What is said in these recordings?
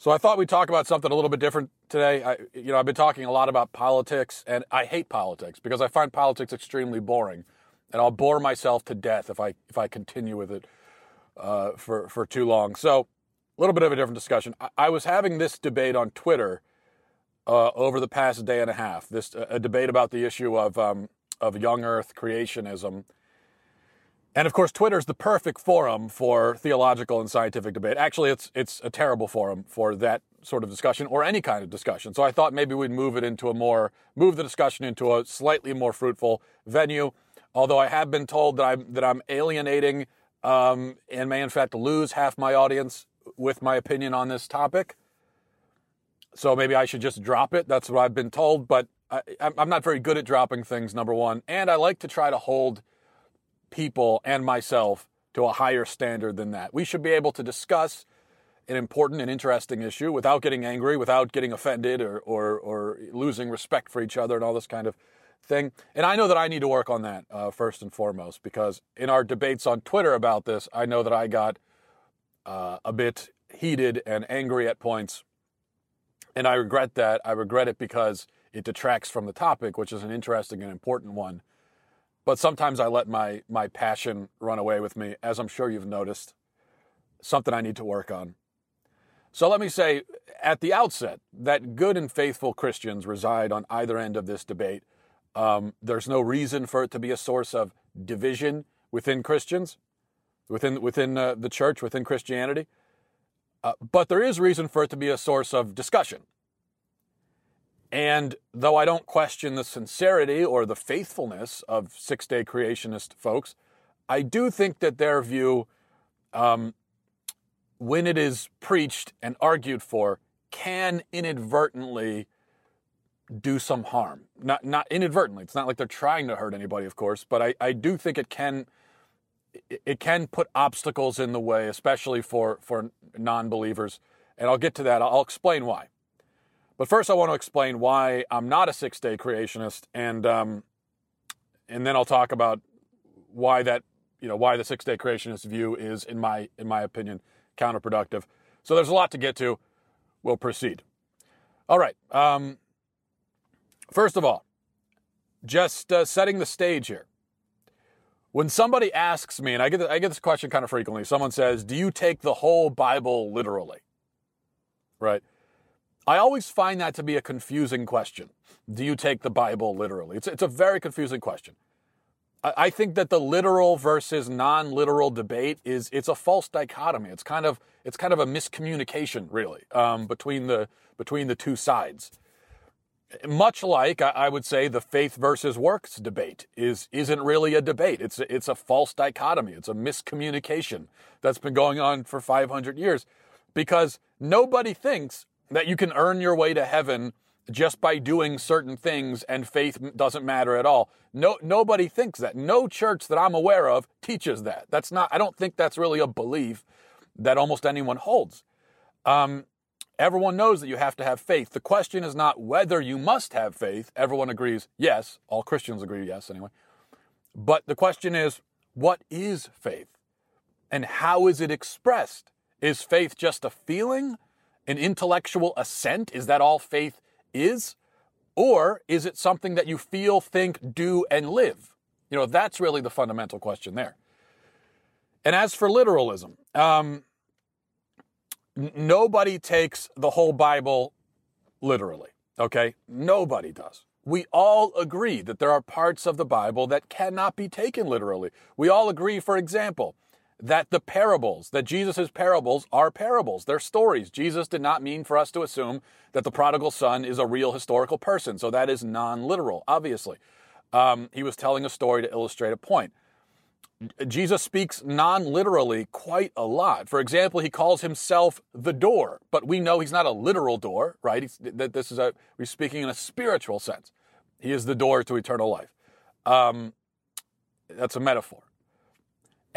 So I thought we'd talk about something a little bit different today. I, you know, I've been talking a lot about politics, and I hate politics because I find politics extremely boring, and I'll bore myself to death if I if I continue with it uh, for for too long. So a little bit of a different discussion. I, I was having this debate on Twitter uh, over the past day and a half. This a debate about the issue of um, of young Earth creationism, and of course, Twitter is the perfect forum for theological and scientific debate. Actually, it's it's a terrible forum for that sort of discussion or any kind of discussion. So I thought maybe we'd move it into a more move the discussion into a slightly more fruitful venue. Although I have been told that I'm that I'm alienating um, and may in fact lose half my audience with my opinion on this topic. So maybe I should just drop it. That's what I've been told. But I, am not very good at dropping things, number one. And I like to try to hold people and myself to a higher standard than that. We should be able to discuss an important and interesting issue without getting angry, without getting offended or, or, or losing respect for each other and all this kind of thing. And I know that I need to work on that uh, first and foremost because in our debates on Twitter about this, I know that I got uh, a bit heated and angry at points. And I regret that. I regret it because it detracts from the topic, which is an interesting and important one. But sometimes I let my, my passion run away with me, as I'm sure you've noticed. Something I need to work on. So let me say at the outset that good and faithful Christians reside on either end of this debate. Um, there's no reason for it to be a source of division within Christians within within uh, the church, within Christianity. Uh, but there is reason for it to be a source of discussion. And though I don't question the sincerity or the faithfulness of six day creationist folks, I do think that their view, um, when it is preached and argued for, can inadvertently do some harm. Not, not inadvertently. It's not like they're trying to hurt anybody, of course, but I, I do think it can it can put obstacles in the way, especially for, for non believers. And I'll get to that. I'll explain why. But first, I want to explain why I'm not a six day creationist, and um, and then I'll talk about why that you know why the six day creationist view is, in my in my opinion, counterproductive. So there's a lot to get to. We'll proceed. All right. Um, first of all, just uh, setting the stage here. When somebody asks me, and I get, I get this question kind of frequently, someone says, Do you take the whole Bible literally? Right? I always find that to be a confusing question. Do you take the Bible literally? It's, it's a very confusing question. I, I think that the literal versus non-literal debate is it's a false dichotomy. It's kind of it's kind of a miscommunication, really, um, between the between the two sides much like I would say the faith versus works debate is isn't really a debate. It's it's a false dichotomy. It's a miscommunication that's been going on for 500 years because nobody thinks that you can earn your way to heaven just by doing certain things and faith doesn't matter at all. No nobody thinks that. No church that I'm aware of teaches that. That's not I don't think that's really a belief that almost anyone holds. Um, Everyone knows that you have to have faith. The question is not whether you must have faith. Everyone agrees, yes. All Christians agree, yes, anyway. But the question is, what is faith? And how is it expressed? Is faith just a feeling, an intellectual assent? Is that all faith is? Or is it something that you feel, think, do, and live? You know, that's really the fundamental question there. And as for literalism, um, nobody takes the whole Bible literally, okay? Nobody does. We all agree that there are parts of the Bible that cannot be taken literally. We all agree, for example, that the parables, that Jesus' parables are parables. They're stories. Jesus did not mean for us to assume that the prodigal son is a real historical person. So that is non literal, obviously. Um, he was telling a story to illustrate a point. Jesus speaks non literally quite a lot. For example, he calls himself the door, but we know he's not a literal door, right? that this is a, we're speaking in a spiritual sense. He is the door to eternal life. Um, that's a metaphor.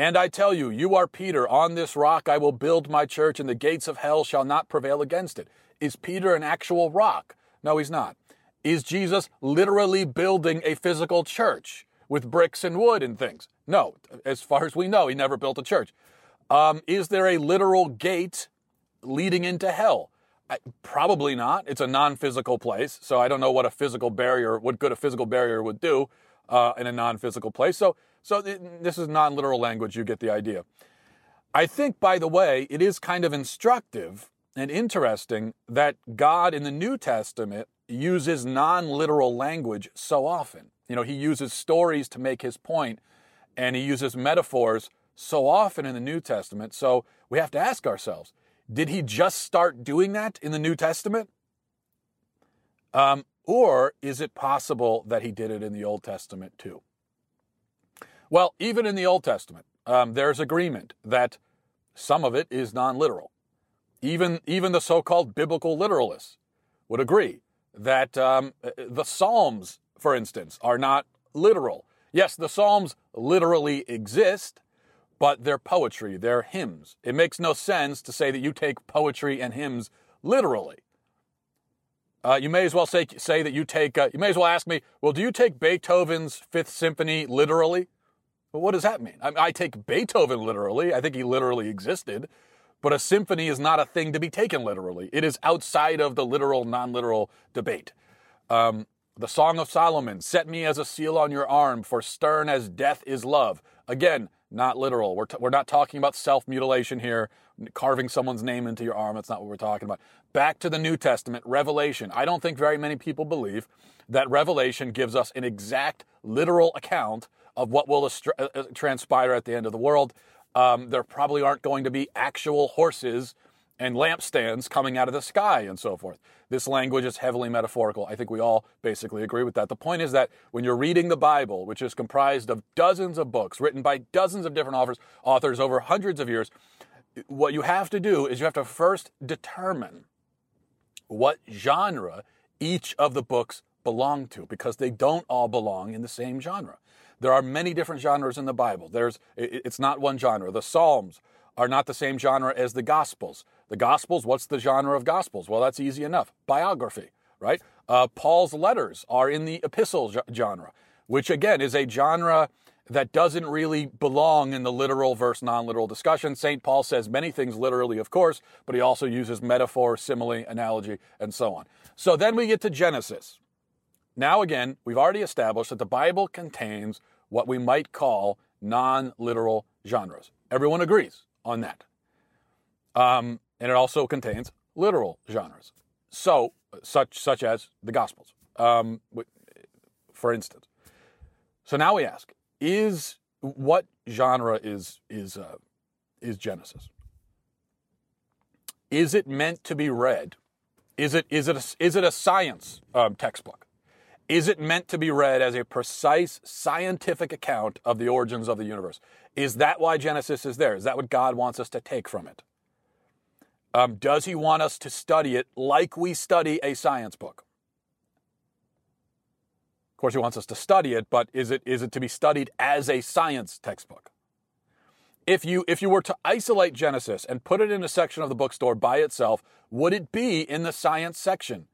And I tell you, you are Peter. On this rock I will build my church, and the gates of hell shall not prevail against it. Is Peter an actual rock? No, he's not. Is Jesus literally building a physical church with bricks and wood and things? No. As far as we know, he never built a church. Um, is there a literal gate leading into hell? I, probably not. It's a non physical place. So I don't know what a physical barrier, what good a physical barrier would do uh, in a non physical place. So, so this is non literal language. You get the idea. I think, by the way, it is kind of instructive and interesting that God in the New Testament uses non literal language so often. You know, he uses stories to make his point, and he uses metaphors so often in the New Testament. So we have to ask ourselves did he just start doing that in the New Testament? Um, or is it possible that he did it in the Old Testament too? Well, even in the Old Testament, um, there's agreement that some of it is non literal. Even, even the so called biblical literalists would agree that um, the Psalms, for instance, are not literal. Yes, the Psalms literally exist, but they're poetry, they're hymns. It makes no sense to say that you take poetry and hymns literally. Uh, you may as well say, say that you take, uh, you may as well ask me, well, do you take Beethoven's Fifth Symphony literally? Well, what does that mean? I, I take Beethoven literally. I think he literally existed. But a symphony is not a thing to be taken literally. It is outside of the literal, non literal debate. Um, the Song of Solomon, set me as a seal on your arm, for stern as death is love. Again, not literal. We're, t- we're not talking about self mutilation here, carving someone's name into your arm. That's not what we're talking about. Back to the New Testament, Revelation. I don't think very many people believe that Revelation gives us an exact literal account of what will uh, uh, transpire at the end of the world. Um, there probably aren't going to be actual horses and lampstands coming out of the sky and so forth. This language is heavily metaphorical. I think we all basically agree with that. The point is that when you're reading the Bible, which is comprised of dozens of books written by dozens of different authors, authors over hundreds of years, what you have to do is you have to first determine what genre each of the books belong to because they don't all belong in the same genre. There are many different genres in the Bible. There's, it's not one genre. The Psalms are not the same genre as the Gospels. The Gospels, what's the genre of Gospels? Well, that's easy enough. Biography, right? Uh, Paul's letters are in the epistle genre, which again is a genre that doesn't really belong in the literal versus non literal discussion. St. Paul says many things literally, of course, but he also uses metaphor, simile, analogy, and so on. So then we get to Genesis. Now, again, we've already established that the Bible contains what we might call non literal genres. Everyone agrees on that. Um, and it also contains literal genres. So, such, such as the Gospels, um, for instance. So now we ask is what genre is, is, uh, is Genesis? Is it meant to be read? Is it, is it, a, is it a science um, textbook? Is it meant to be read as a precise scientific account of the origins of the universe? Is that why Genesis is there? Is that what God wants us to take from it? Um, does he want us to study it like we study a science book? Of course, he wants us to study it, but is it, is it to be studied as a science textbook? If you, if you were to isolate Genesis and put it in a section of the bookstore by itself, would it be in the science section?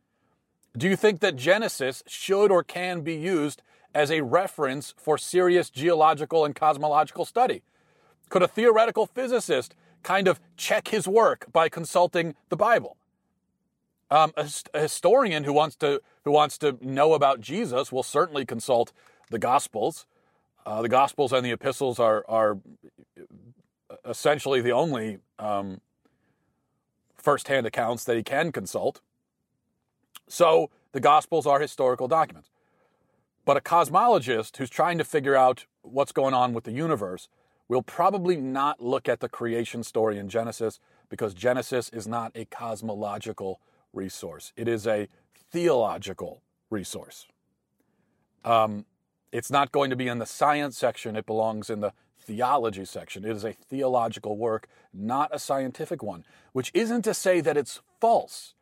Do you think that Genesis should or can be used as a reference for serious geological and cosmological study? Could a theoretical physicist kind of check his work by consulting the Bible? Um, a, a, historian who wants to who wants to know about Jesus will certainly consult the Gospels. Uh, the Gospels and the Epistles are are essentially the only um, firsthand accounts that he can consult. So the Gospels are historical documents. But a cosmologist who's trying to figure out what's going on with the universe will probably not look at the creation story in Genesis because Genesis is not a cosmological resource, it is a theological resource. Um, it's not going to be in the science section, it belongs in the theology section. It is a theological work, not a scientific one, which isn't to say that it's false.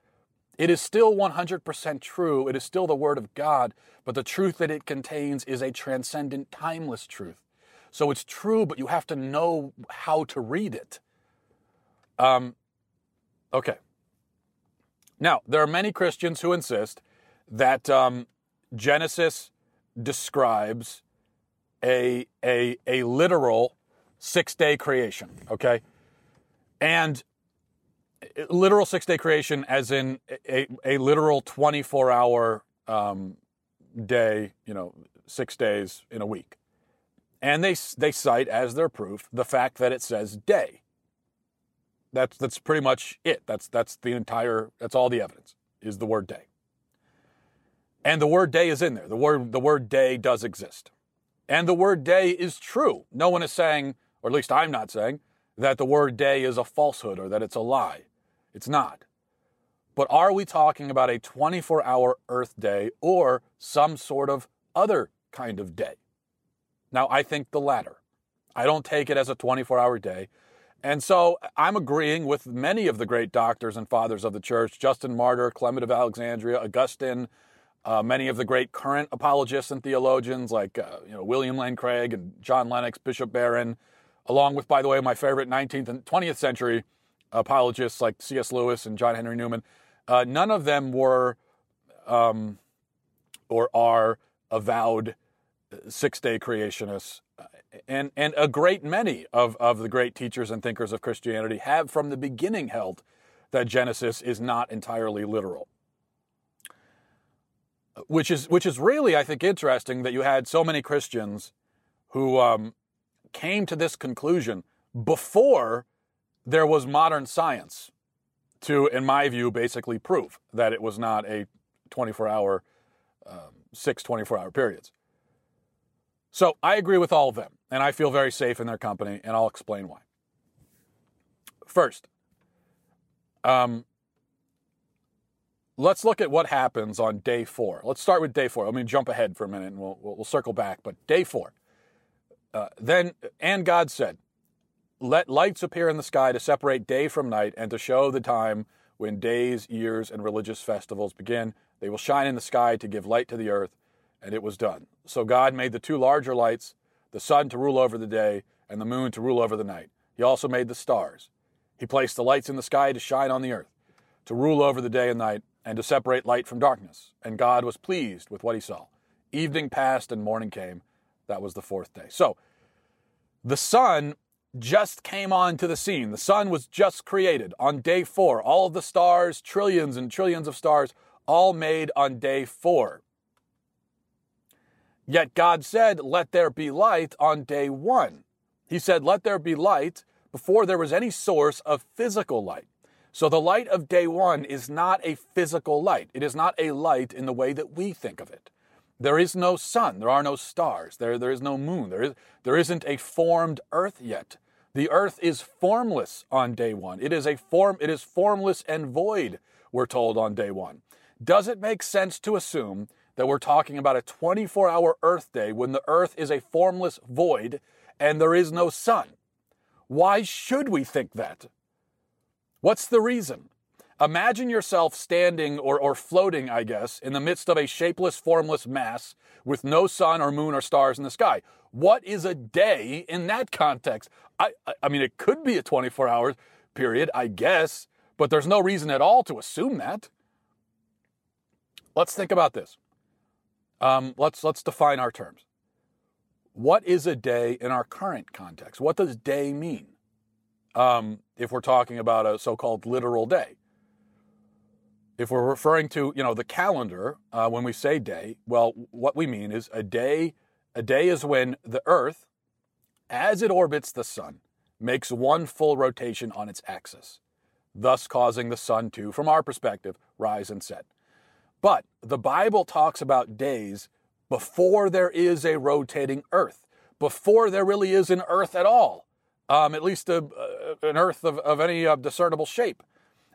It is still 100% true. It is still the Word of God, but the truth that it contains is a transcendent, timeless truth. So it's true, but you have to know how to read it. Um, okay. Now, there are many Christians who insist that um, Genesis describes a, a, a literal six day creation, okay? And literal six day creation, as in a, a literal 24 hour um, day, you know, six days in a week. And they, they cite as their proof the fact that it says day. That's, that's pretty much it. That's, that's the entire, that's all the evidence is the word day. And the word day is in there. The word, the word day does exist. And the word day is true. No one is saying, or at least I'm not saying, that the word day is a falsehood or that it's a lie. It's not. But are we talking about a 24 hour Earth day or some sort of other kind of day? Now, I think the latter. I don't take it as a 24 hour day. And so I'm agreeing with many of the great doctors and fathers of the church Justin Martyr, Clement of Alexandria, Augustine, uh, many of the great current apologists and theologians like uh, you know William Lane Craig and John Lennox, Bishop Barron, along with, by the way, my favorite 19th and 20th century apologists like C.S. Lewis and John Henry Newman. Uh, none of them were um, or are avowed uh, six-day creationists. And, and a great many of, of the great teachers and thinkers of Christianity have from the beginning held that Genesis is not entirely literal which is which is really I think interesting that you had so many Christians who um, came to this conclusion before there was modern science to, in my view, basically prove that it was not a 24 hour, um, six 24 hour periods. So I agree with all of them, and I feel very safe in their company, and I'll explain why. First, um, let's look at what happens on day four. Let's start with day four. Let me jump ahead for a minute and we'll, we'll, we'll circle back. But day four. Uh, then, and God said, Let lights appear in the sky to separate day from night and to show the time when days, years, and religious festivals begin. They will shine in the sky to give light to the earth. And it was done. So God made the two larger lights, the sun to rule over the day, and the moon to rule over the night. He also made the stars. He placed the lights in the sky to shine on the earth, to rule over the day and night and to separate light from darkness. And God was pleased with what he saw. Evening passed and morning came. That was the fourth day. So the sun just came onto the scene. The sun was just created on day four. All of the stars, trillions and trillions of stars, all made on day four. Yet God said, Let there be light on day one. He said, Let there be light before there was any source of physical light. So the light of day one is not a physical light. It is not a light in the way that we think of it. There is no sun. There are no stars. There, there is no moon. There, is, there isn't a formed earth yet. The earth is formless on day one. It is a form, it is formless and void, we're told on day one. Does it make sense to assume that we're talking about a 24 hour earth day when the earth is a formless void and there is no sun? Why should we think that? What's the reason? Imagine yourself standing or, or floating, I guess, in the midst of a shapeless, formless mass with no sun or moon or stars in the sky. What is a day in that context? I, I mean, it could be a 24 hour period, I guess, but there's no reason at all to assume that. Let's think about this. Um, let's, let's define our terms. What is a day in our current context? What does day mean? um, if we're talking about a so-called literal day. If we're referring to, you know, the calendar uh, when we say day, well, what we mean is a day. A day is when the Earth, as it orbits the sun, makes one full rotation on its axis, thus causing the sun to, from our perspective, rise and set. But the Bible talks about days before there is a rotating Earth, before there really is an Earth at all um, at least a, uh, an Earth of, of any uh, discernible shape.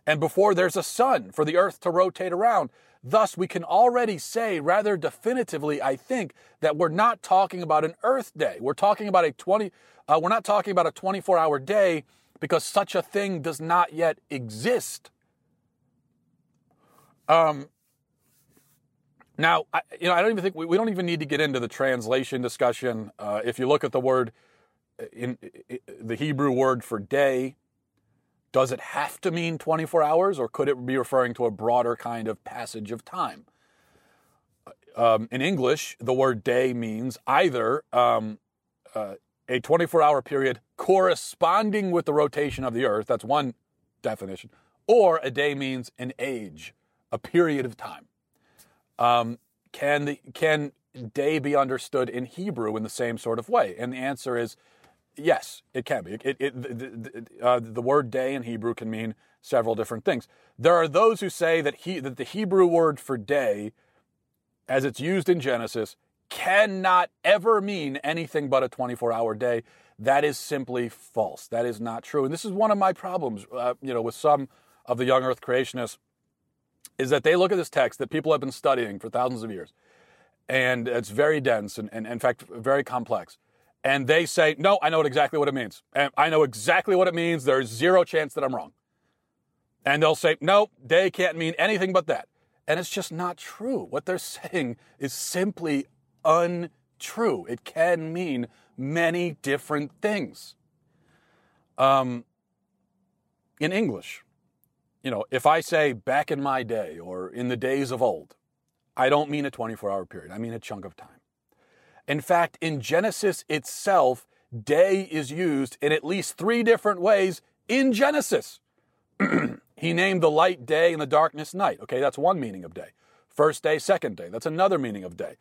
And before there's a sun for the earth to rotate around. Thus, we can already say rather definitively, I think, that we're not talking about an earth day. We're talking about a 20, uh, we're not talking about a 24 hour day because such a thing does not yet exist. Um, now, I, you know, I don't even think we, we, don't even need to get into the translation discussion. Uh, if you look at the word uh, in, in the Hebrew word for day, does it have to mean 24 hours, or could it be referring to a broader kind of passage of time? Um, in English, the word day means either um, uh, a 24 hour period corresponding with the rotation of the earth, that's one definition, or a day means an age, a period of time. Um, can, the, can day be understood in Hebrew in the same sort of way? And the answer is Yes, it can be. It, it, the, uh, the, word day in Hebrew can mean several different things. There are those who say that, he, that the Hebrew word for day, as it's used in Genesis, cannot ever mean anything but a 24 hour day. That is simply false. That is not true. And this is one of my problems, uh, you know, with some of the young earth creationists, is that they look at this text that people have been studying for thousands of years, and it's very dense and, and in fact, very complex and they say, no, I know exactly what it means. And I know exactly what it means. There's zero chance that I'm wrong. And they'll say, no, they can't mean anything but that. And it's just not true. What they're saying is simply untrue. It can mean many different things. Um, in English, you know, if I say back in my day or in the days of old, I don't mean a 24 hour period. I mean a chunk of time. In fact, in Genesis itself, day is used in at least three different ways in Genesis. he named the light day and the darkness night. Okay, that's one meaning of day. First day, second day. That's another meaning of day.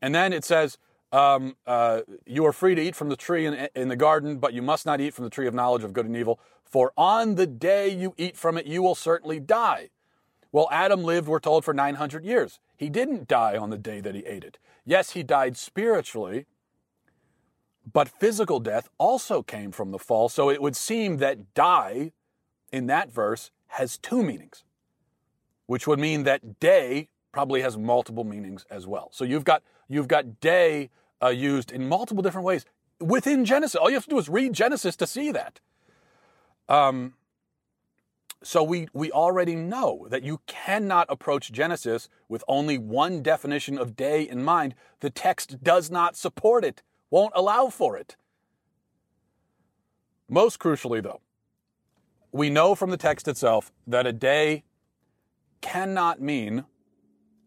And then it says, um, uh, You are free to eat from the tree in, in the garden, but you must not eat from the tree of knowledge of good and evil. For on the day you eat from it, you will certainly die. Well, Adam lived, we're told, for 900 years. He didn't die on the day that he ate it. Yes, he died spiritually, but physical death also came from the fall. So it would seem that die in that verse has two meanings, which would mean that day probably has multiple meanings as well. So you've got you've got day uh, used in multiple different ways within Genesis. All you have to do is read Genesis to see that. Um, so we, we already know that you cannot approach Genesis with only one definition of day in mind. The text does not support it, won't allow for it. Most crucially, though, we know from the text itself that a day cannot mean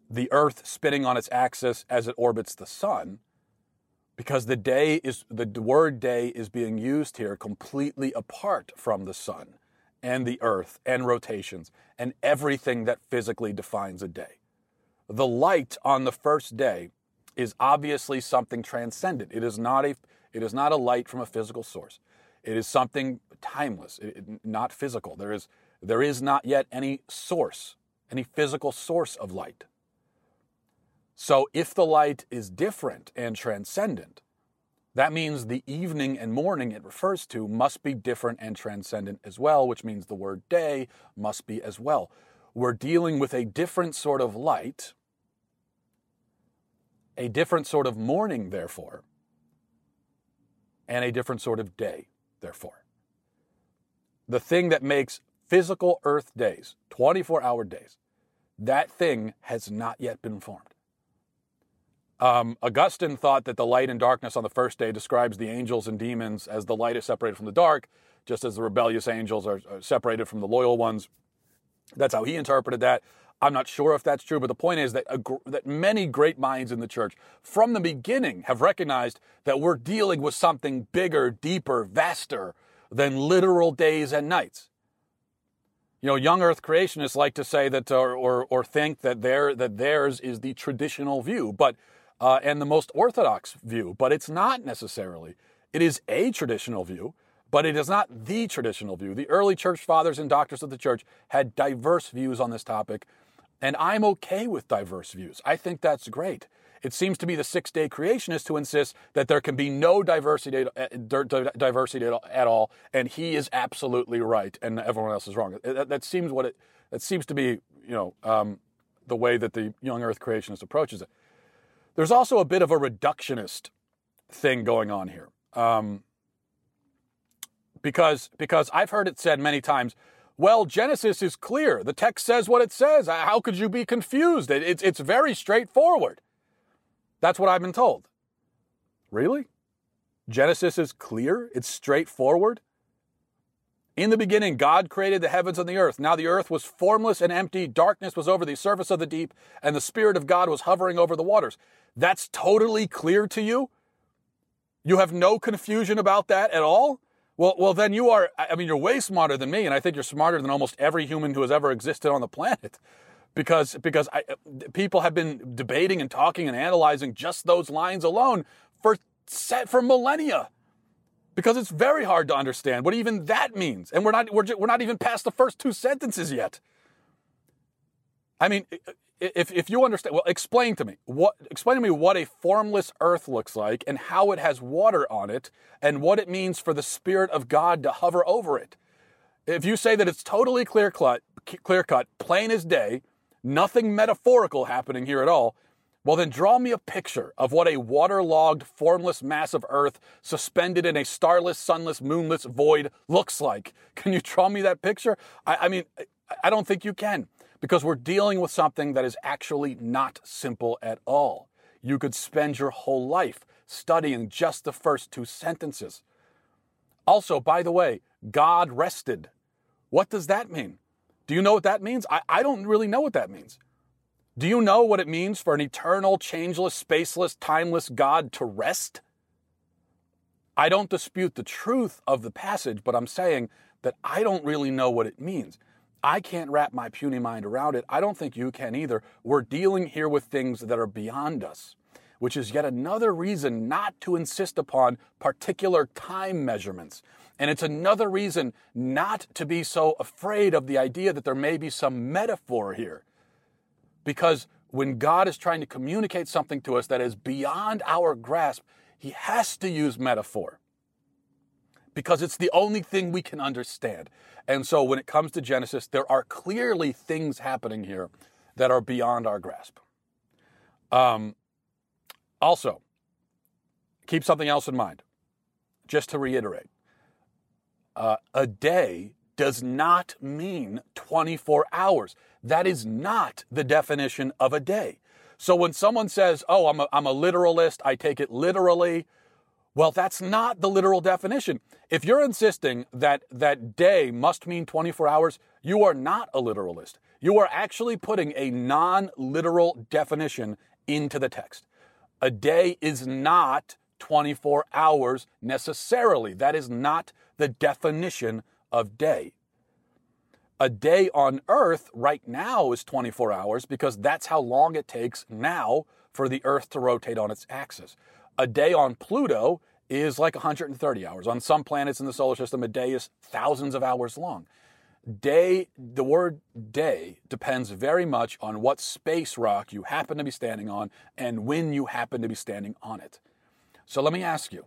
the earth spinning on its axis as it orbits the sun because the day is the word day is being used here completely apart from the sun and the earth and rotations and everything that physically defines a day. The light on the first day is obviously something transcendent. It is not a, it is not a light from a physical source. It is something timeless, it, not physical. There is, there is not yet any source, any physical source of light. So if the light is different and transcendent, that means the evening and morning it refers to must be different and transcendent as well, which means the word day must be as well. We're dealing with a different sort of light, a different sort of morning, therefore, and a different sort of day, therefore. The thing that makes physical earth days, 24 hour days, that thing has not yet been formed. Um, Augustine thought that the light and darkness on the first day describes the angels and demons as the light is separated from the dark, just as the rebellious angels are, are separated from the loyal ones. That's how he interpreted that. I'm not sure if that's true, but the point is that, a, that many great minds in the church from the beginning have recognized that we're dealing with something bigger, deeper, vaster than literal days and nights. You know, young Earth creationists like to say that, or, or, or think that, their, that theirs is the traditional view, but uh, and the most orthodox view, but it's not necessarily. It is a traditional view, but it is not the traditional view. The early church fathers and doctors of the church had diverse views on this topic. And I'm okay with diverse views. I think that's great. It seems to be the six day creationist who insists that there can be no diversity, uh, diversity at all, and he is absolutely right, and everyone else is wrong. That, that seems what it. That seems to be, you know, um, the way that the young Earth creationist approaches it. There's also a bit of a reductionist thing going on here, um, because because I've heard it said many times. Well, Genesis is clear. The text says what it says. How could you be confused? It, it's, it's very straightforward. That's what I've been told. Really? Genesis is clear, it's straightforward. In the beginning, God created the heavens and the earth. Now the earth was formless and empty, darkness was over the surface of the deep, and the Spirit of God was hovering over the waters. That's totally clear to you? You have no confusion about that at all? Well, well, then you are, I mean, you're way smarter than me, and I think you're smarter than almost every human who has ever existed on the planet because because I, people have been debating and talking and analyzing just those lines alone for for millennia because it's very hard to understand what even that means. And we're not we're, we're not even past the first two sentences yet. I mean if, if you understand well explain to me what explain to me what a formless earth looks like and how it has water on it and what it means for the spirit of god to hover over it. If you say that it's totally clear cut clear cut plain as day nothing metaphorical happening here at all, well, then draw me a picture of what a waterlogged, formless mass of Earth suspended in a starless, sunless, moonless void looks like. Can you draw me that picture? I, I mean, I don't think you can because we're dealing with something that is actually not simple at all. You could spend your whole life studying just the first two sentences. Also, by the way, God rested. What does that mean? Do you know what that means? I, I don't really know what that means. Do you know what it means for an eternal, changeless, spaceless, timeless God to rest? I don't dispute the truth of the passage, but I'm saying that I don't really know what it means. I can't wrap my puny mind around it. I don't think you can either. We're dealing here with things that are beyond us, which is yet another reason not to insist upon particular time measurements. And it's another reason not to be so afraid of the idea that there may be some metaphor here. Because when God is trying to communicate something to us that is beyond our grasp, he has to use metaphor. Because it's the only thing we can understand. And so when it comes to Genesis, there are clearly things happening here that are beyond our grasp. Um, also, keep something else in mind, just to reiterate uh, a day does not mean 24 hours. That is not the definition of a day. So when someone says, oh, I'm a, I'm a literalist, I take it literally, well, that's not the literal definition. If you're insisting that that day must mean 24 hours, you are not a literalist. You are actually putting a non literal definition into the text. A day is not 24 hours necessarily. That is not the definition of day. A day on Earth right now is 24 hours because that's how long it takes now for the Earth to rotate on its axis. A day on Pluto is like 130 hours. On some planets in the solar system, a day is thousands of hours long. Day, the word day depends very much on what space rock you happen to be standing on and when you happen to be standing on it. So let me ask you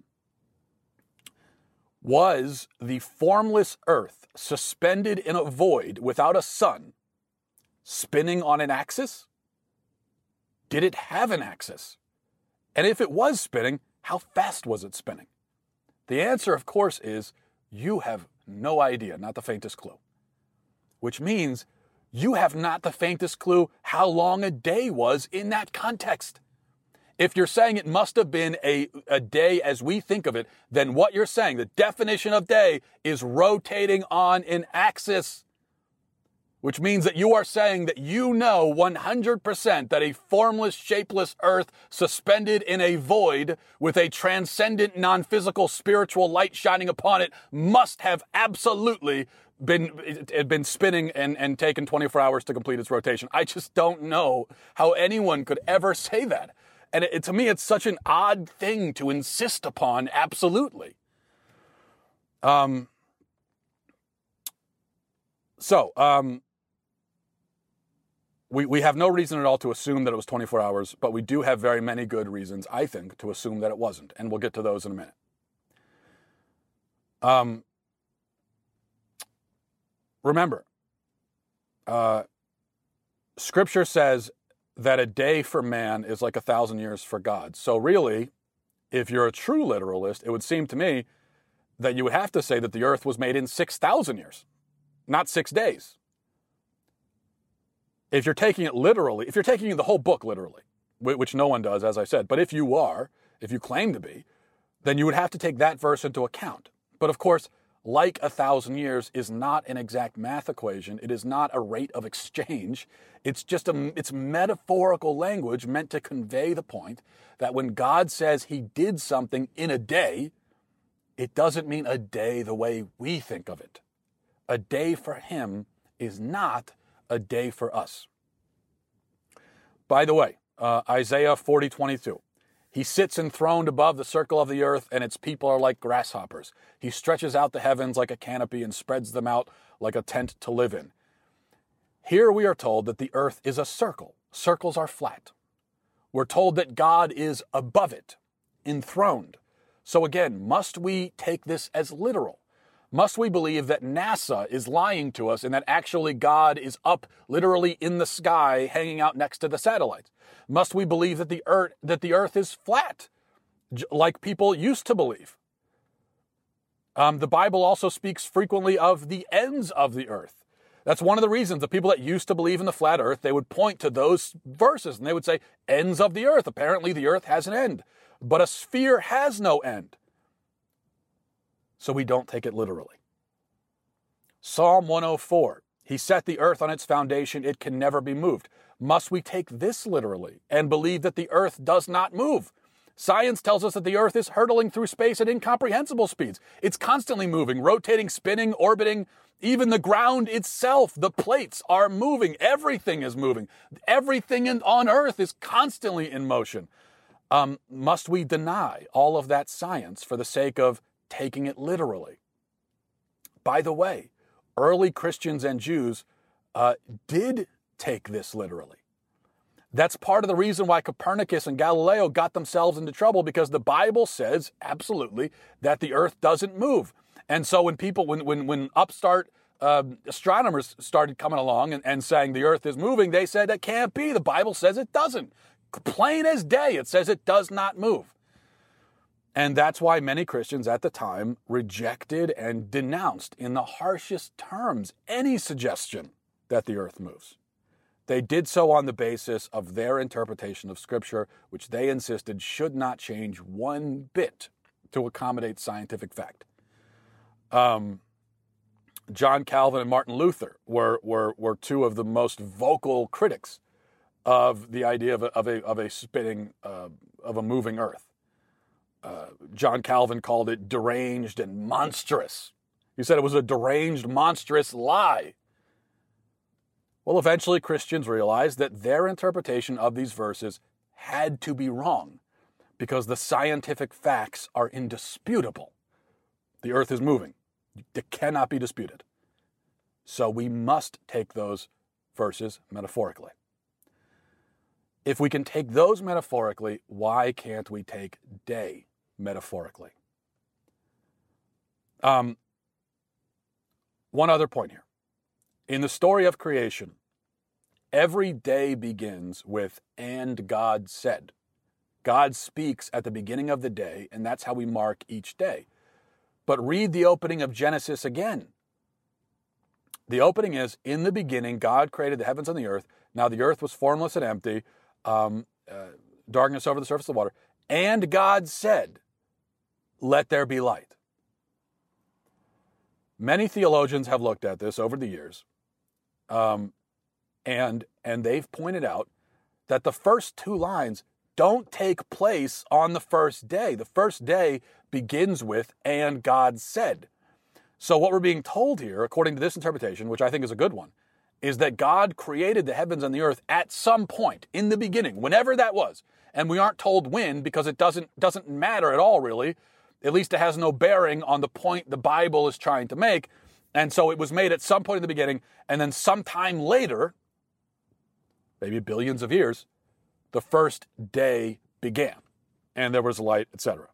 was the formless earth suspended in a void without a sun, spinning on an axis? Did it have an axis? And if it was spinning, how fast was it spinning? The answer, of course, is you have no idea, not the faintest clue. Which means you have not the faintest clue how long a day was in that context. If you're saying it must have been a, a day as we think of it, then what you're saying, the definition of day, is rotating on an axis. Which means that you are saying that you know 100% that a formless, shapeless earth suspended in a void with a transcendent, non physical, spiritual light shining upon it must have absolutely been had been spinning and, and taken 24 hours to complete its rotation. I just don't know how anyone could ever say that. And it, to me, it's such an odd thing to insist upon, absolutely. Um, so, um, we, we have no reason at all to assume that it was 24 hours, but we do have very many good reasons, I think, to assume that it wasn't. And we'll get to those in a minute. Um, remember, uh, scripture says that a day for man is like a thousand years for God. So, really, if you're a true literalist, it would seem to me that you would have to say that the earth was made in 6,000 years, not six days. If you're taking it literally, if you're taking the whole book literally, which no one does, as I said, but if you are, if you claim to be, then you would have to take that verse into account. But of course, like a thousand years is not an exact math equation. It is not a rate of exchange. It's just a it's metaphorical language meant to convey the point that when God says he did something in a day, it doesn't mean a day the way we think of it. A day for him is not a day for us. By the way, uh, Isaiah 40 22. He sits enthroned above the circle of the earth, and its people are like grasshoppers. He stretches out the heavens like a canopy and spreads them out like a tent to live in. Here we are told that the earth is a circle. Circles are flat. We're told that God is above it, enthroned. So again, must we take this as literal? Must we believe that NASA is lying to us and that actually God is up literally in the sky hanging out next to the satellites? Must we believe that the earth that the earth is flat like people used to believe? Um, the Bible also speaks frequently of the ends of the earth. That's one of the reasons the people that used to believe in the flat earth, they would point to those verses and they would say, ends of the earth. Apparently the earth has an end. But a sphere has no end so we don't take it literally. Psalm 104 He set the earth on its foundation, it can never be moved. Must we take this literally and believe that the earth does not move? Science tells us that the earth is hurtling through space at incomprehensible speeds. It's constantly moving, rotating, spinning, orbiting. Even the ground itself, the plates are moving. Everything is moving. Everything in, on earth is constantly in motion. Um, must we deny all of that science for the sake of taking it literally. By the way, early Christians and Jews uh, did take this literally. That's part of the reason why Copernicus and Galileo got themselves into trouble because the Bible says absolutely that the earth doesn't move. And so when people, when, when, when upstart uh, astronomers started coming along and, and saying the earth is moving, they said that can't be. The Bible says it doesn't. Plain as day, it says it does not move. And that's why many Christians at the time rejected and denounced in the harshest terms any suggestion that the earth moves. They did so on the basis of their interpretation of Scripture, which they insisted should not change one bit to accommodate scientific fact. Um, John Calvin and Martin Luther were, were, were two of the most vocal critics of the idea of a, of a, of a spinning, uh, of a moving earth. Uh, John Calvin called it deranged and monstrous. He said it was a deranged, monstrous lie. Well, eventually Christians realized that their interpretation of these verses had to be wrong because the scientific facts are indisputable. The earth is moving, it cannot be disputed. So we must take those verses metaphorically. If we can take those metaphorically, why can't we take day metaphorically. Um, one other point here. In the story of creation, every day begins with, and God said. God speaks at the beginning of the day, and that's how we mark each day. But read the opening of Genesis again. The opening is In the beginning, God created the heavens and the earth. Now the earth was formless and empty, um, uh, darkness over the surface of the water. And God said, let there be light. Many theologians have looked at this over the years, um, and, and they've pointed out that the first two lines don't take place on the first day. The first day begins with, and God said. So, what we're being told here, according to this interpretation, which I think is a good one, is that God created the heavens and the earth at some point in the beginning, whenever that was. And we aren't told when because it doesn't, doesn't matter at all, really, at least it has no bearing on the point the Bible is trying to make. And so it was made at some point in the beginning, and then sometime later, maybe billions of years, the first day began and there was light, etc.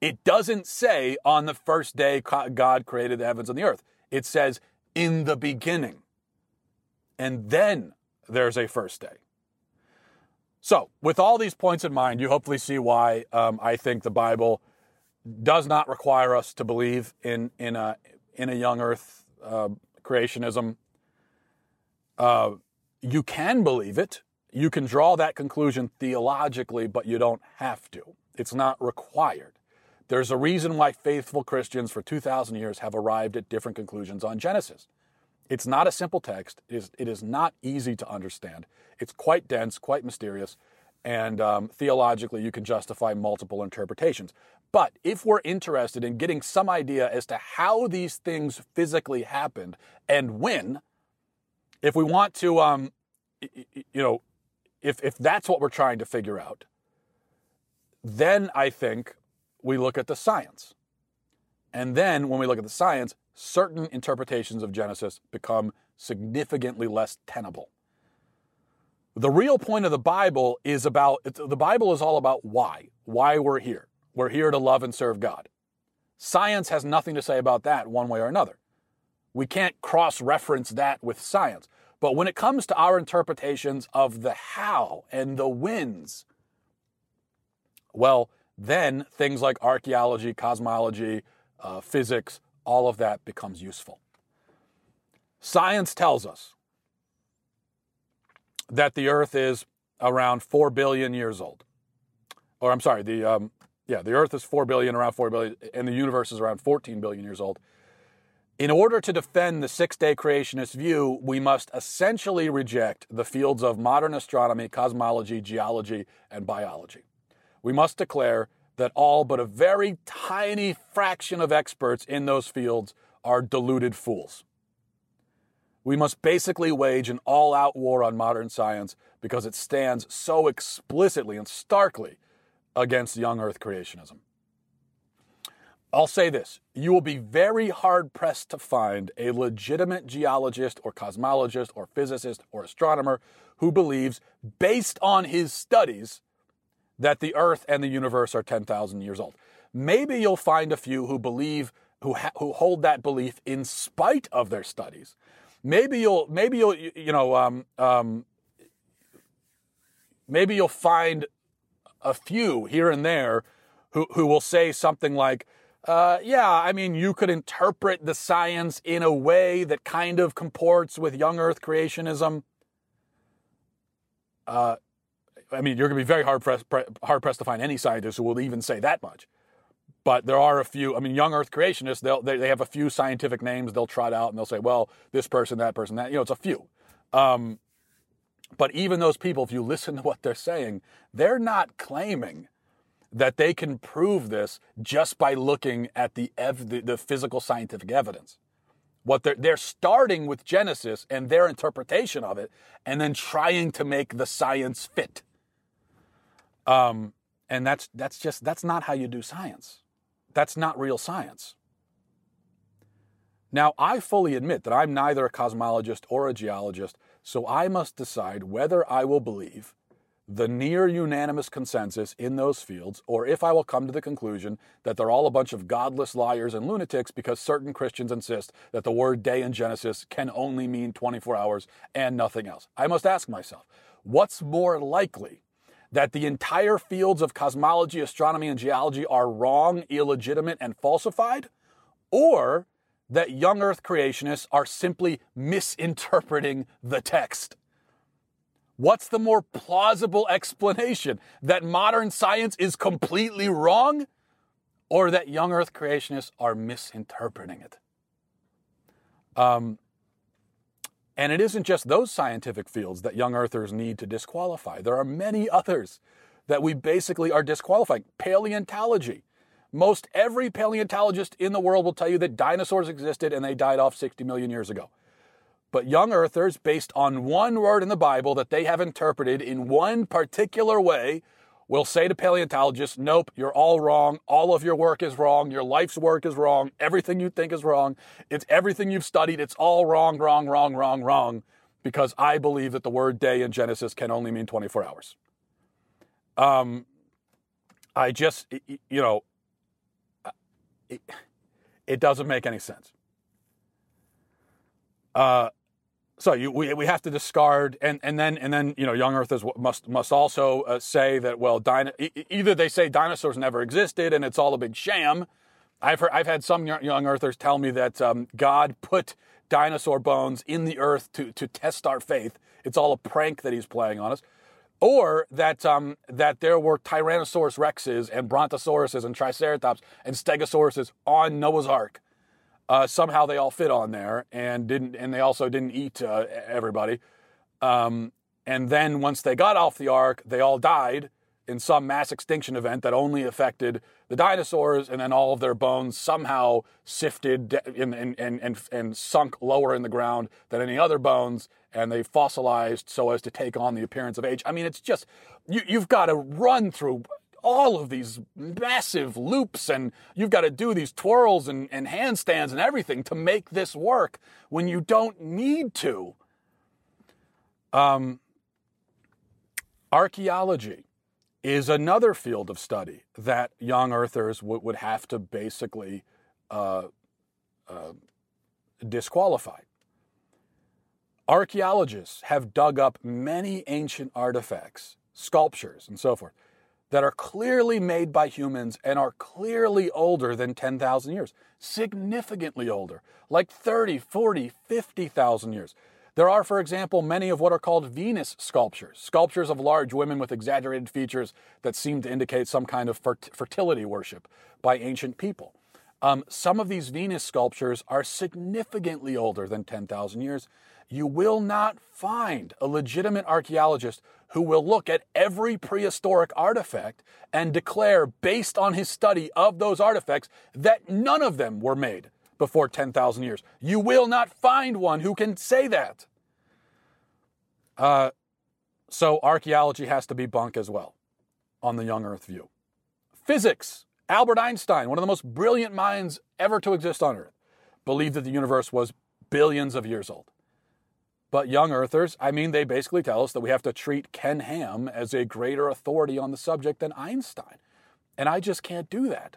It doesn't say on the first day God created the heavens and the earth. It says in the beginning. And then there's a first day. So, with all these points in mind, you hopefully see why um, I think the Bible does not require us to believe in in a in a young Earth uh, creationism. Uh, you can believe it. You can draw that conclusion theologically, but you don't have to. It's not required. There's a reason why faithful Christians for 2,000 years have arrived at different conclusions on Genesis. It's not a simple text. It is, it is not easy to understand. It's quite dense, quite mysterious, and um, theologically, you can justify multiple interpretations. But if we're interested in getting some idea as to how these things physically happened and when, if we want to, um, you know, if, if that's what we're trying to figure out, then I think we look at the science. And then when we look at the science, certain interpretations of Genesis become significantly less tenable. The real point of the Bible is about the Bible is all about why, why we're here. We're here to love and serve God. Science has nothing to say about that one way or another. We can't cross reference that with science. But when it comes to our interpretations of the how and the whens, well, then things like archaeology, cosmology, uh, physics, all of that becomes useful. Science tells us that the Earth is around 4 billion years old. Or I'm sorry, the, um, yeah, the Earth is 4 billion, around 4 billion, and the universe is around 14 billion years old. In order to defend the six day creationist view, we must essentially reject the fields of modern astronomy, cosmology, geology, and biology we must declare that all but a very tiny fraction of experts in those fields are deluded fools. We must basically wage an all out war on modern science because it stands so explicitly and starkly against young earth creationism. I'll say this you will be very hard pressed to find a legitimate geologist or cosmologist or physicist or astronomer who believes, based on his studies, that the earth and the universe are 10,000 years old. Maybe you'll find a few who believe who ha- who hold that belief in spite of their studies. Maybe you'll maybe you'll you know um, um, maybe you'll find a few here and there who who will say something like, uh, "Yeah, I mean, you could interpret the science in a way that kind of comports with young Earth creationism." Uh, I mean, you're going to be very hard pressed, hard pressed to find any scientist who will even say that much. But there are a few. I mean, young Earth creationists, they'll, they they have a few scientific names they'll trot out, and they'll say, well, this person, that person, that. You know, it's a few. Um, but even those people, if you listen to what they're saying, they're not claiming that they can prove this just by looking at the ev- the, the physical scientific evidence. What they're they're starting with Genesis and their interpretation of it, and then trying to make the science fit. Um, and that's that's just that's not how you do science. That's not real science. Now, I fully admit that I'm neither a cosmologist or a geologist, so I must decide whether I will believe the near unanimous consensus in those fields, or if I will come to the conclusion that they're all a bunch of godless liars and lunatics because certain Christians insist that the word day in Genesis can only mean 24 hours and nothing else. I must ask myself, what's more likely that the entire fields of cosmology, astronomy, and geology are wrong, illegitimate, and falsified, or that young Earth creationists are simply misinterpreting the text. What's the more plausible explanation? That modern science is completely wrong, or that young Earth creationists are misinterpreting it? Um, and it isn't just those scientific fields that young earthers need to disqualify. There are many others that we basically are disqualifying. Paleontology. Most every paleontologist in the world will tell you that dinosaurs existed and they died off 60 million years ago. But young earthers, based on one word in the Bible that they have interpreted in one particular way, will say to paleontologists, nope, you're all wrong. All of your work is wrong. Your life's work is wrong. Everything you think is wrong. It's everything you've studied. It's all wrong, wrong, wrong, wrong, wrong. because I believe that the word day in Genesis can only mean 24 hours. Um, I just, you know, it, it doesn't make any sense. Uh, so you, we, we have to discard and, and then and then you know young earthers must must also uh, say that well dino, either they say dinosaurs never existed and it's all a big sham. I've heard, I've had some young earthers tell me that um, God put dinosaur bones in the earth to to test our faith. It's all a prank that he's playing on us or that um, that there were Tyrannosaurus rexes and Brontosauruses and Triceratops and Stegosauruses on Noah's Ark uh, somehow they all fit on there and didn't, and they also didn't eat uh, everybody. Um, and then once they got off the ark, they all died in some mass extinction event that only affected the dinosaurs, and then all of their bones somehow sifted and, and, and, and, sunk lower in the ground than any other bones, and they fossilized so as to take on the appearance of age. I mean, it's just, you, you've got to run through all of these massive loops and you've got to do these twirls and, and handstands and everything to make this work when you don't need to. Um, archaeology is another field of study that young earthers w- would have to basically uh, uh, disqualify. Archaeologists have dug up many ancient artifacts, sculptures, and so forth that are clearly made by humans and are clearly older than 10,000 years, significantly older, like 30, 40, 50,000 years. There are, for example, many of what are called Venus sculptures, sculptures of large women with exaggerated features that seem to indicate some kind of fertility worship by ancient people. Um, some of these Venus sculptures are significantly older than 10,000 years. You will not find a legitimate archaeologist who will look at every prehistoric artifact and declare, based on his study of those artifacts, that none of them were made before 10,000 years. You will not find one who can say that. Uh, so archaeology has to be bunk as well on the young earth view. Physics. Albert Einstein, one of the most brilliant minds ever to exist on earth, believed that the universe was billions of years old. But young earthers, I mean, they basically tell us that we have to treat Ken Ham as a greater authority on the subject than Einstein. And I just can't do that.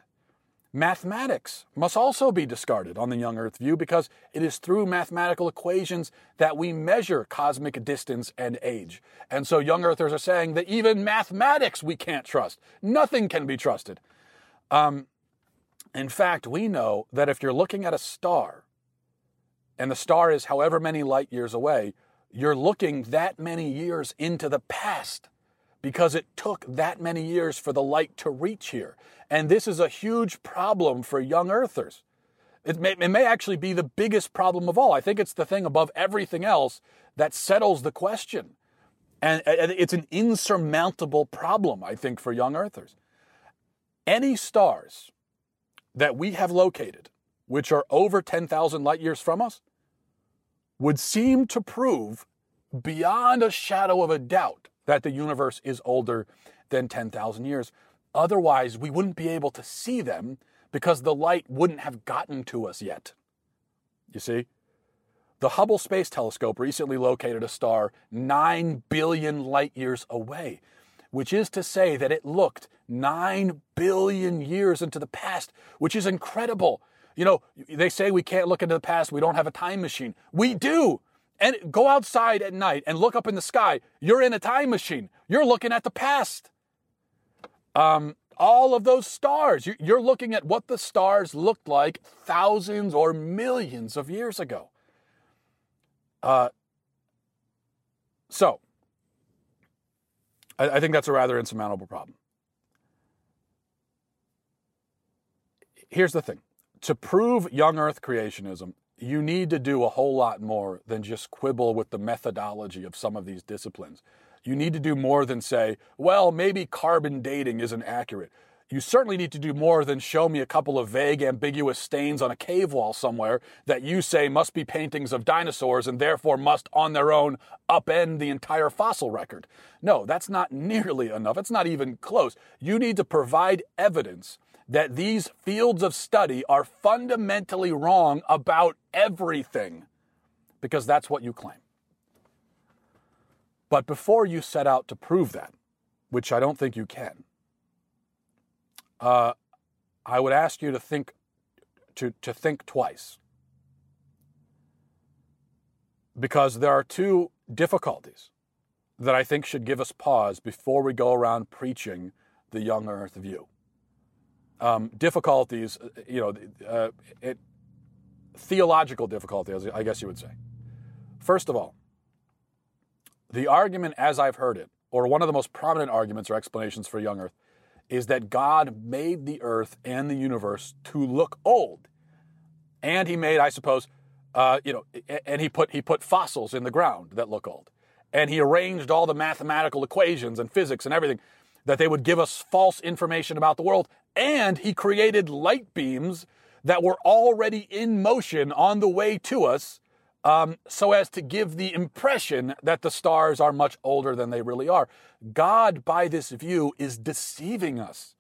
Mathematics must also be discarded on the young earth view because it is through mathematical equations that we measure cosmic distance and age. And so young earthers are saying that even mathematics we can't trust. Nothing can be trusted. Um, in fact, we know that if you're looking at a star and the star is however many light years away, you're looking that many years into the past because it took that many years for the light to reach here. And this is a huge problem for young earthers. It may, it may, actually be the biggest problem of all. I think it's the thing above everything else that settles the question. And it's an insurmountable problem, I think, for young earthers. Any stars that we have located, which are over 10,000 light years from us, would seem to prove beyond a shadow of a doubt that the universe is older than 10,000 years. Otherwise, we wouldn't be able to see them because the light wouldn't have gotten to us yet. You see? The Hubble Space Telescope recently located a star 9 billion light years away, which is to say that it looked 9 billion years into the past, which is incredible. You know, they say we can't look into the past, we don't have a time machine. We do. And go outside at night and look up in the sky. You're in a time machine. You're looking at the past. Um, all of those stars, you're looking at what the stars looked like thousands or millions of years ago. Uh, so, I, I think that's a rather insurmountable problem. Here's the thing to prove young earth creationism, you need to do a whole lot more than just quibble with the methodology of some of these disciplines. You need to do more than say, well, maybe carbon dating isn't accurate. You certainly need to do more than show me a couple of vague, ambiguous stains on a cave wall somewhere that you say must be paintings of dinosaurs and therefore must, on their own, upend the entire fossil record. No, that's not nearly enough. It's not even close. You need to provide evidence that these fields of study are fundamentally wrong about everything because that's what you claim. But before you set out to prove that, which I don't think you can, uh, I would ask you to think to, to think twice. Because there are two difficulties that I think should give us pause before we go around preaching the young earth view. Um, difficulties, you know, uh, it, theological difficulties, I guess you would say. First of all, the argument as I've heard it, or one of the most prominent arguments or explanations for young earth, is that God made the earth and the universe to look old. And he made, I suppose, uh, you know, and he put he put fossils in the ground that look old. And he arranged all the mathematical equations and physics and everything that they would give us false information about the world. And he created light beams that were already in motion on the way to us um, so as to give the impression that the stars are much older than they really are. God, by this view, is deceiving us.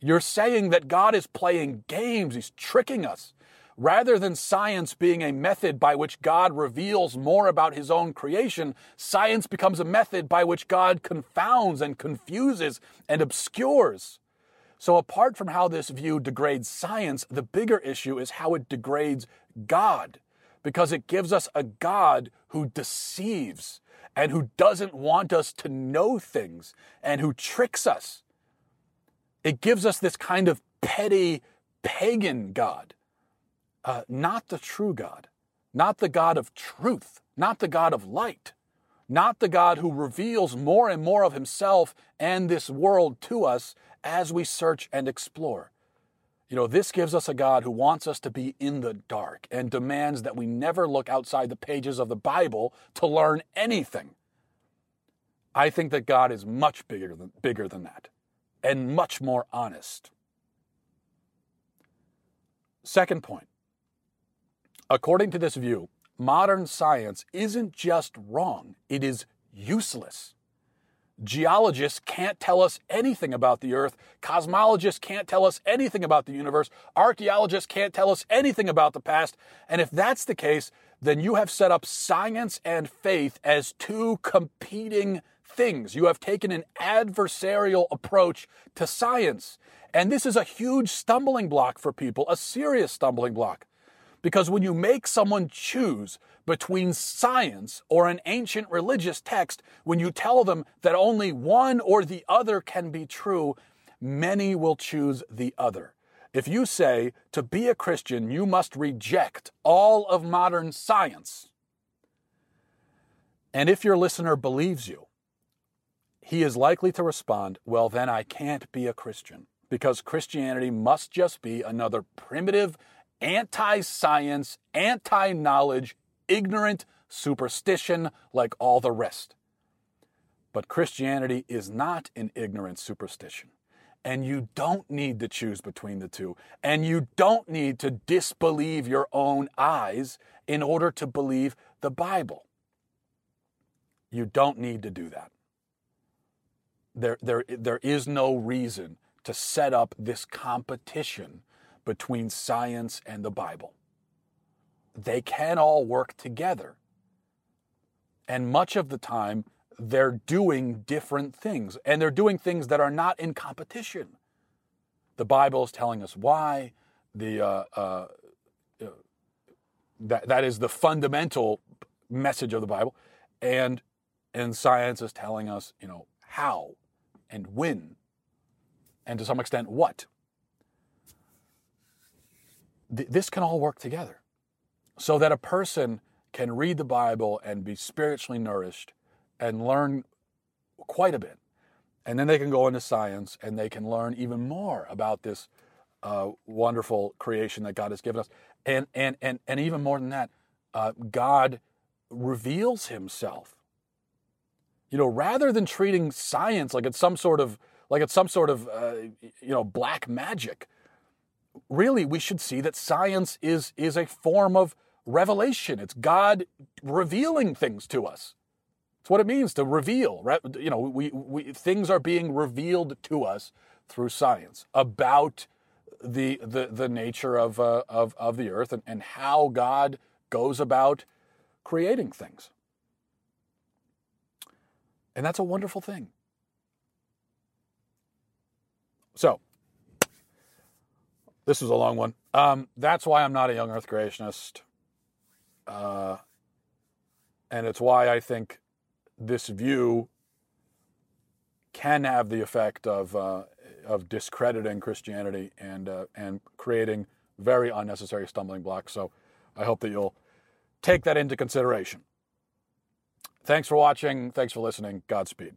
You're saying that God is playing games, He's tricking us. Rather than science being a method by which God reveals more about His own creation, science becomes a method by which God confounds and confuses and obscures. So, apart from how this view degrades science, the bigger issue is how it degrades God because it gives us a God who deceives and who doesn't want us to know things and who tricks us. It gives us this kind of petty pagan God, uh, not the true God, not the God of truth, not the God of light, not the God who reveals more and more of himself and this world to us as we search and explore. You know, this gives us a God who wants us to be in the dark and demands that we never look outside the pages of the Bible to learn anything. I think that God is much bigger than, bigger than that and much more honest. Second point. According to this view, modern science isn't just wrong, it is useless. Geologists can't tell us anything about the Earth. Cosmologists can't tell us anything about the universe. Archaeologists can't tell us anything about the past. And if that's the case, then you have set up science and faith as two competing things. You have taken an adversarial approach to science. And this is a huge stumbling block for people, a serious stumbling block. Because when you make someone choose between science or an ancient religious text, when you tell them that only one or the other can be true, many will choose the other. If you say to be a Christian, you must reject all of modern science, and if your listener believes you, he is likely to respond, Well, then I can't be a Christian because Christianity must just be another primitive anti science, anti knowledge, ignorant superstition like all the rest. But Christianity is not an ignorant superstition. And you don't need to choose between the two. And you don't need to disbelieve your own eyes in order to believe the Bible. You don't need to do that. There, there, there is no reason to set up this competition between science and the Bible. They can all work together. And much of the time, they're doing different things, and they're doing things that are not in competition. The Bible is telling us why. The uh, uh, uh, that that is the fundamental message of the Bible, and and science is telling us, you know, how and when, and to some extent what th- this can all work together so that a person can read the Bible and be spiritually nourished and learn quite a bit. And then they can go into science and they can learn even more about this uh, wonderful creation that God has given us. And, and, and, and even more than that, uh, God reveals himself. You know, rather than treating science like it's some sort of like it's some sort of uh, you know black magic, really we should see that science is, is a form of revelation. It's God revealing things to us. It's what it means to reveal. Right? You know, we, we, things are being revealed to us through science about the, the, the nature of, uh, of, of the earth and, and how God goes about creating things. And that's a wonderful thing. So, this was a long one. Um, that's why I'm not a young Earth creationist. Uh, and it's why I think this view can have the effect of, uh, of discrediting Christianity and, uh, and creating very unnecessary stumbling blocks. So I hope that you'll take that into consideration. Thanks for watching. Thanks for listening. Godspeed.